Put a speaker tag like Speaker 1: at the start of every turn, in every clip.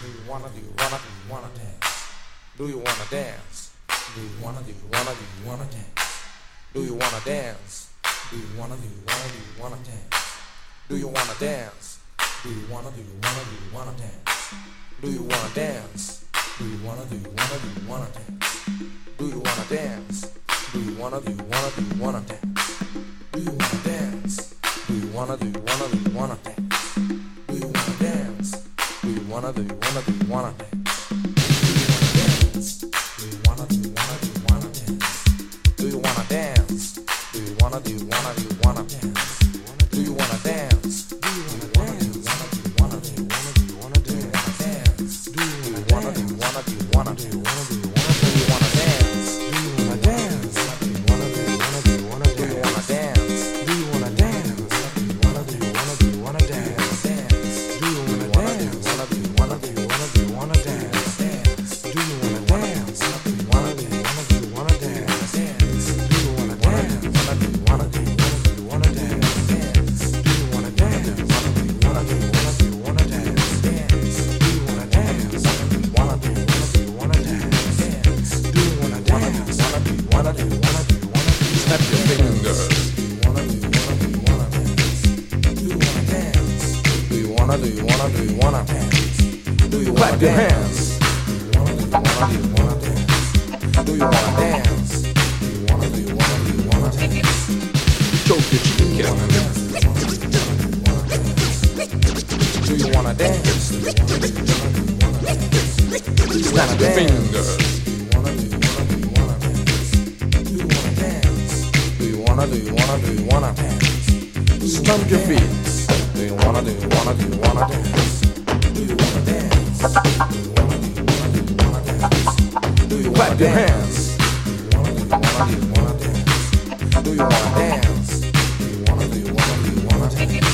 Speaker 1: Do you wanna, do you wanna, do you wanna dance? Do you wanna dance? Do you wanna, do you wanna, do you wanna dance? Do you wanna dance? Do you wanna, do you wanna, do you wanna dance? Do you wanna dance? Do you wanna, do you wanna, do you wanna dance? Do you wanna dance? Do you wanna, do you wanna, do you wanna dance? Do you wanna dance? Do you wanna, do you wanna, do you wanna dance? Do you wanna dance? Do you wanna, do you wanna, do you wanna dance? Wanna, do wanna, do wanna dance? Do you wanna, do wanna, do wanna dance? Do you wanna dance? Do you wanna, do wanna, do
Speaker 2: Stomp your feet.
Speaker 1: Do you wanna, do you wanna, do you wanna dance? Do you wanna dance? Do you wanna, do you wanna, do you wanna dance? Do you
Speaker 2: Clap your
Speaker 1: dance?
Speaker 2: hands.
Speaker 1: Do you wanna, do you wanna, do you wanna dance? Do you wanna dance? Do you wanna, do you wanna, do you wanna dance?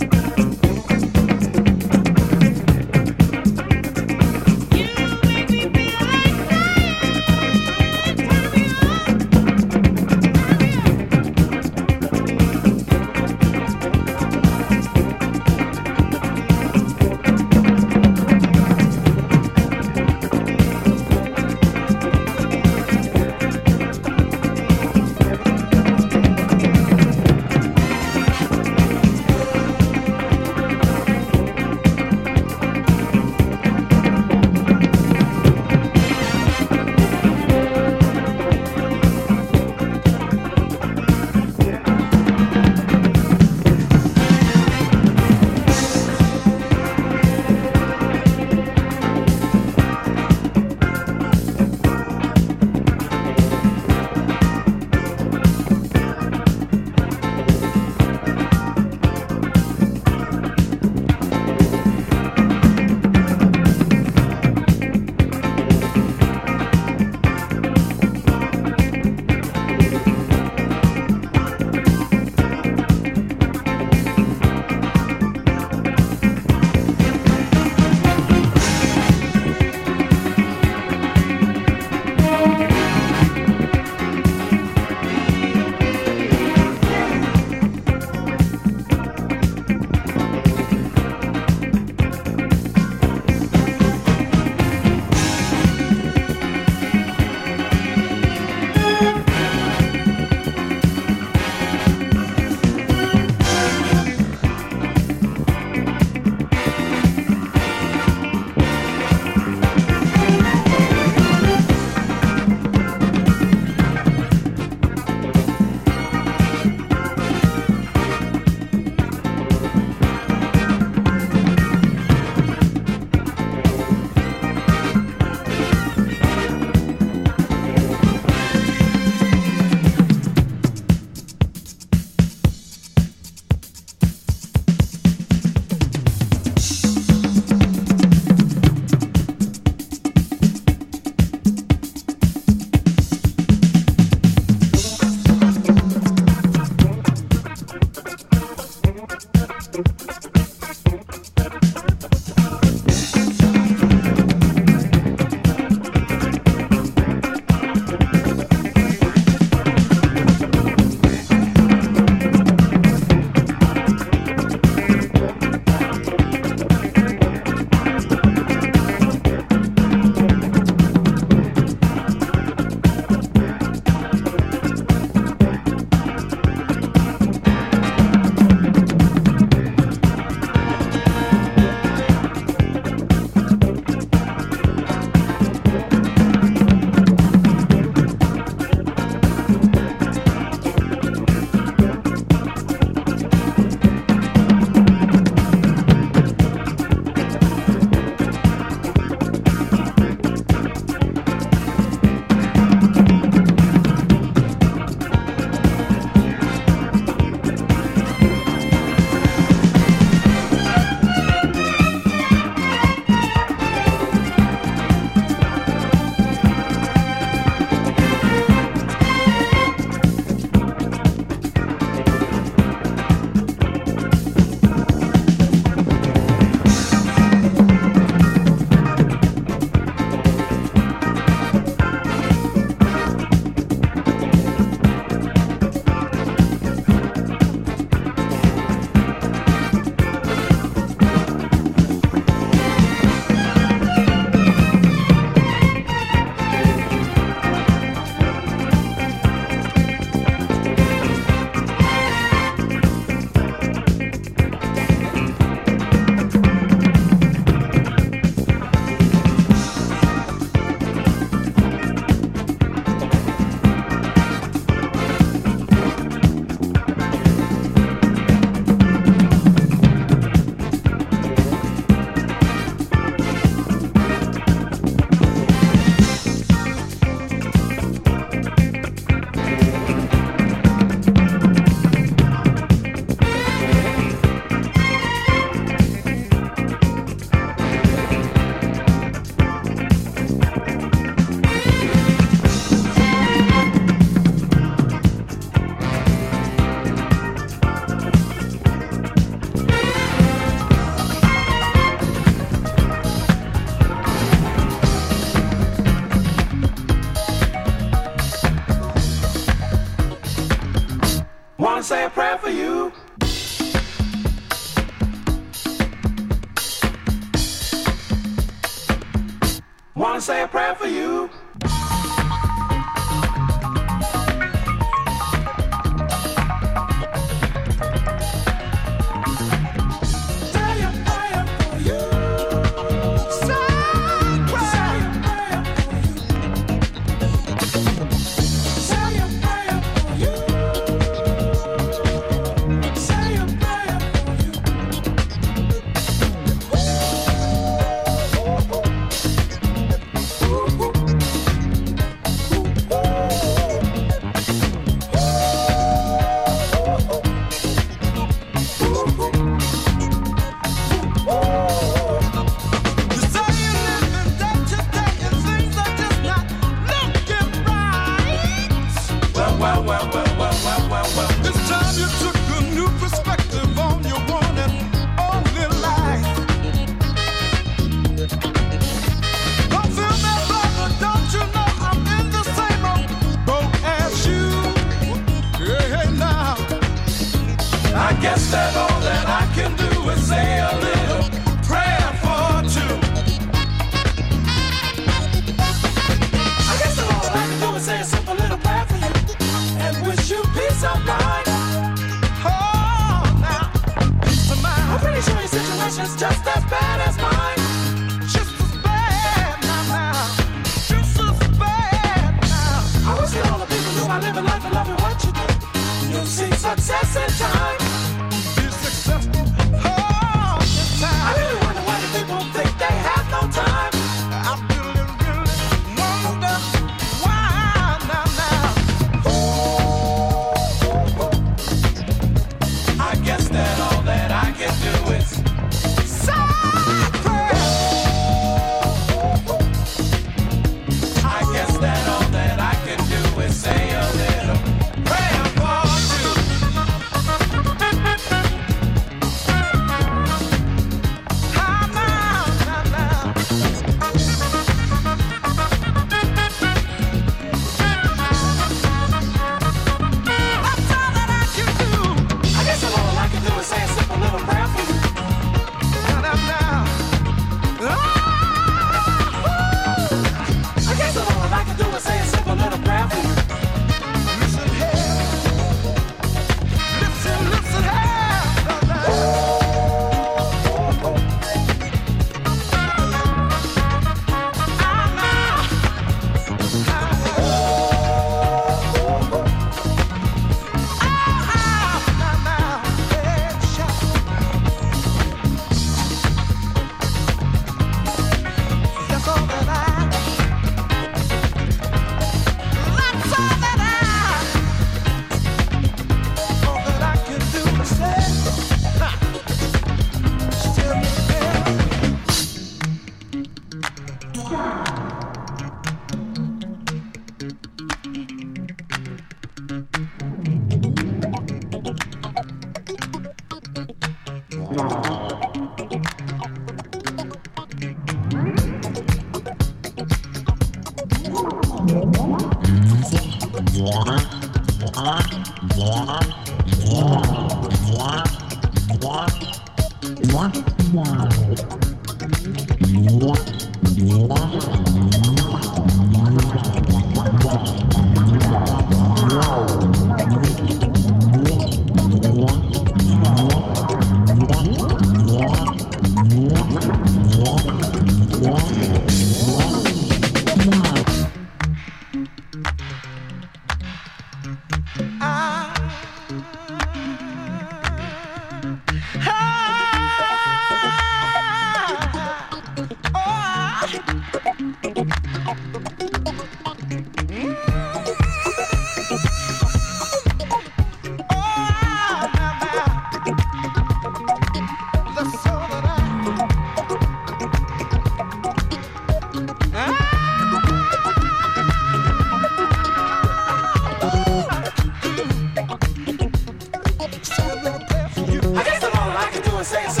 Speaker 1: say